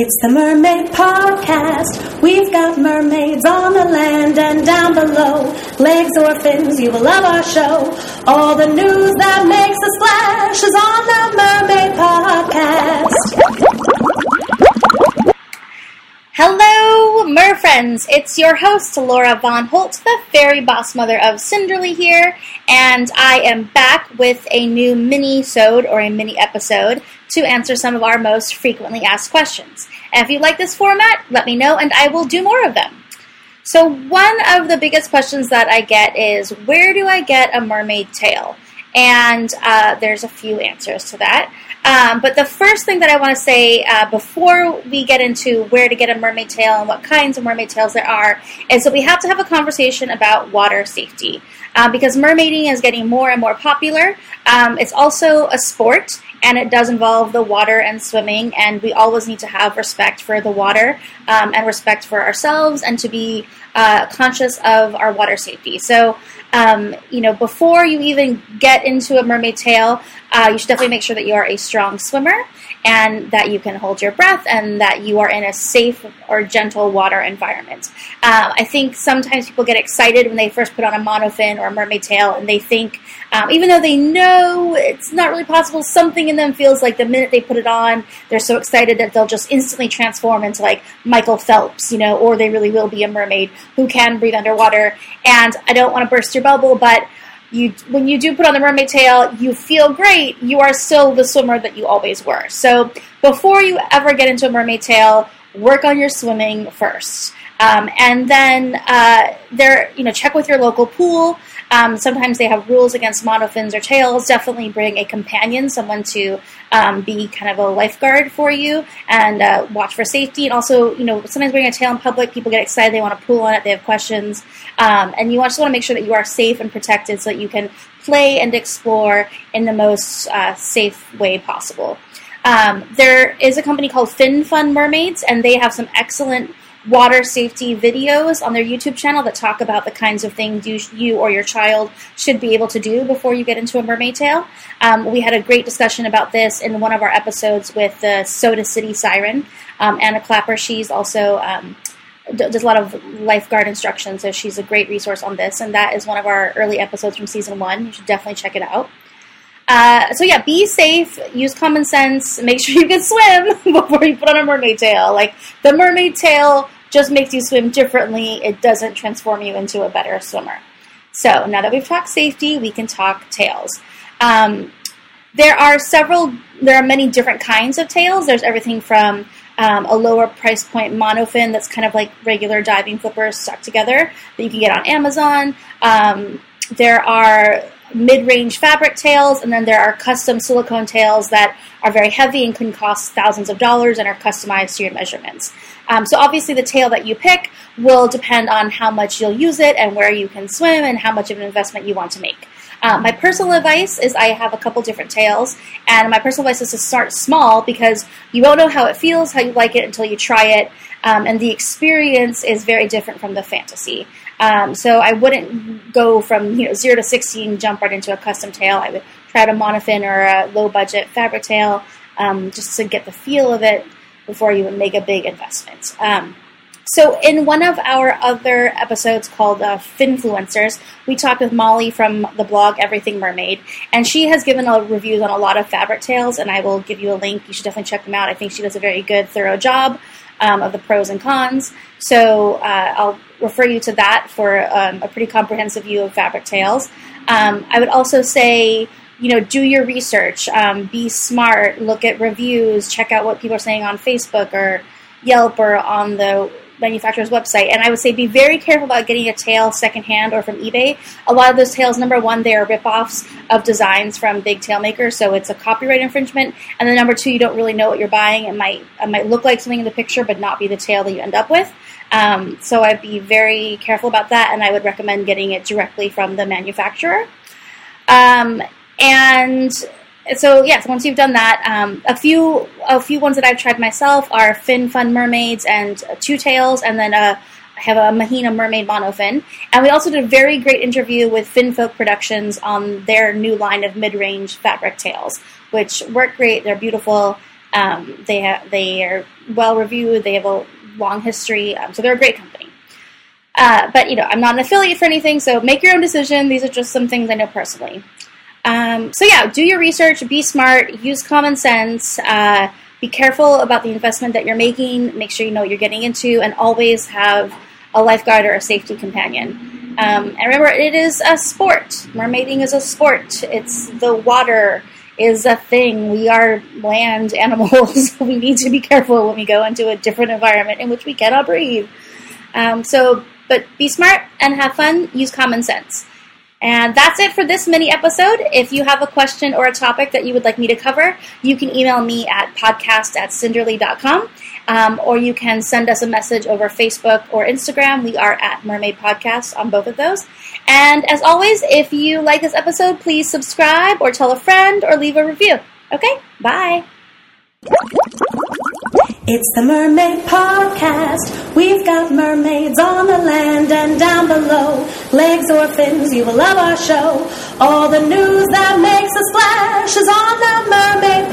It's the Mermaid Podcast. We've got mermaids on the land and down below. Legs or fins, you will love our show. All the news that makes a friends. It's your host, Laura Von Holt, the fairy boss mother of Cinderly here, and I am back with a new mini-sode or a mini episode to answer some of our most frequently asked questions. And if you like this format, let me know and I will do more of them. So, one of the biggest questions that I get is where do I get a mermaid tail? And uh, there's a few answers to that. Um, but the first thing that I want to say uh, before we get into where to get a mermaid tail and what kinds of mermaid tails there are is that we have to have a conversation about water safety. Uh, because mermaiding is getting more and more popular. Um, it's also a sport, and it does involve the water and swimming, and we always need to have respect for the water um, and respect for ourselves and to be uh, conscious of our water safety. So, um, you know, before you even get into a mermaid tail, uh, you should definitely make sure that you are a strong swimmer and that you can hold your breath and that you are in a safe or gentle water environment. Uh, I think sometimes people get excited when they first put on a monofin or a mermaid tail and they think, um, even though they know it's not really possible, something in them feels like the minute they put it on, they're so excited that they'll just instantly transform into like Michael Phelps, you know, or they really will be a mermaid who can breathe underwater. And I don't want to burst your bubble, but you when you do put on the mermaid tail, you feel great. You are still the swimmer that you always were. So before you ever get into a mermaid tail, work on your swimming first. Um, and then uh, there, you know, check with your local pool. Um, sometimes they have rules against monofins or tails. Definitely bring a companion, someone to um, be kind of a lifeguard for you, and uh, watch for safety. And also, you know, sometimes bring a tail in public, people get excited, they want to pull on it, they have questions, um, and you just want to make sure that you are safe and protected so that you can play and explore in the most uh, safe way possible. Um, there is a company called Fin Fun Mermaids, and they have some excellent water safety videos on their YouTube channel that talk about the kinds of things you, you or your child should be able to do before you get into a mermaid tail. Um, we had a great discussion about this in one of our episodes with the Soda City Siren, um, Anna Clapper. She's also um, does a lot of lifeguard instruction, so she's a great resource on this, and that is one of our early episodes from season one. You should definitely check it out. Uh, so yeah, be safe. Use common sense. Make sure you can swim before you put on a mermaid tail. Like the mermaid tail just makes you swim differently. It doesn't transform you into a better swimmer. So now that we've talked safety, we can talk tails. Um, there are several. There are many different kinds of tails. There's everything from um, a lower price point monofin that's kind of like regular diving flippers stuck together that you can get on Amazon. Um, there are mid-range fabric tails, and then there are custom silicone tails that are very heavy and can cost thousands of dollars and are customized to your measurements. Um, so obviously, the tail that you pick will depend on how much you'll use it and where you can swim and how much of an investment you want to make. Uh, my personal advice is I have a couple different tails, and my personal advice is to start small because you won't know how it feels, how you like it until you try it, um, and the experience is very different from the fantasy. Um, so I wouldn't go from you know zero to sixteen, jump right into a custom tail. I would try out a monofin or a low budget fabric tail um, just to get the feel of it before you make a big investment. Um, so, in one of our other episodes called uh, Finfluencers, we talked with Molly from the blog Everything Mermaid, and she has given a reviews on a lot of fabric tails, and I will give you a link. You should definitely check them out. I think she does a very good, thorough job um, of the pros and cons. So, uh, I'll refer you to that for um, a pretty comprehensive view of fabric tails. Um, I would also say you know, do your research, um, be smart, look at reviews, check out what people are saying on Facebook or Yelp or on the manufacturer's website. And I would say be very careful about getting a tail secondhand or from eBay. A lot of those tails, number one, they are ripoffs of designs from big tail makers, so it's a copyright infringement. And then number two, you don't really know what you're buying. It might it might look like something in the picture, but not be the tail that you end up with. Um, so I'd be very careful about that, and I would recommend getting it directly from the manufacturer. Um, and so yes, once you've done that, um, a few a few ones that I've tried myself are Fin Fun Mermaids and Two Tails, and then uh, I have a Mahina Mermaid Monofin. And we also did a very great interview with Finfolk Productions on their new line of mid-range fabric tails, which work great. They're beautiful. Um, they have they are well reviewed. They have a long history, um, so they're a great company. Uh, but you know, I'm not an affiliate for anything, so make your own decision. These are just some things I know personally. Um, so yeah, do your research, be smart, use common sense, uh, be careful about the investment that you're making. Make sure you know what you're getting into, and always have a lifeguard or a safety companion. Um, and remember, it is a sport. Mermaiding is a sport. It's the water is a thing. We are land animals. we need to be careful when we go into a different environment in which we cannot breathe. Um, so, but be smart and have fun. Use common sense. And that's it for this mini episode. If you have a question or a topic that you would like me to cover, you can email me at podcast at cinderly.com um, or you can send us a message over Facebook or Instagram. We are at Mermaid Podcast on both of those. And as always, if you like this episode, please subscribe or tell a friend or leave a review. Okay, bye. It's the Mermaid Podcast. We've got mermaids on the land and down below. Legs or fins, you will love our show. All the news that makes a splash is on the Mermaid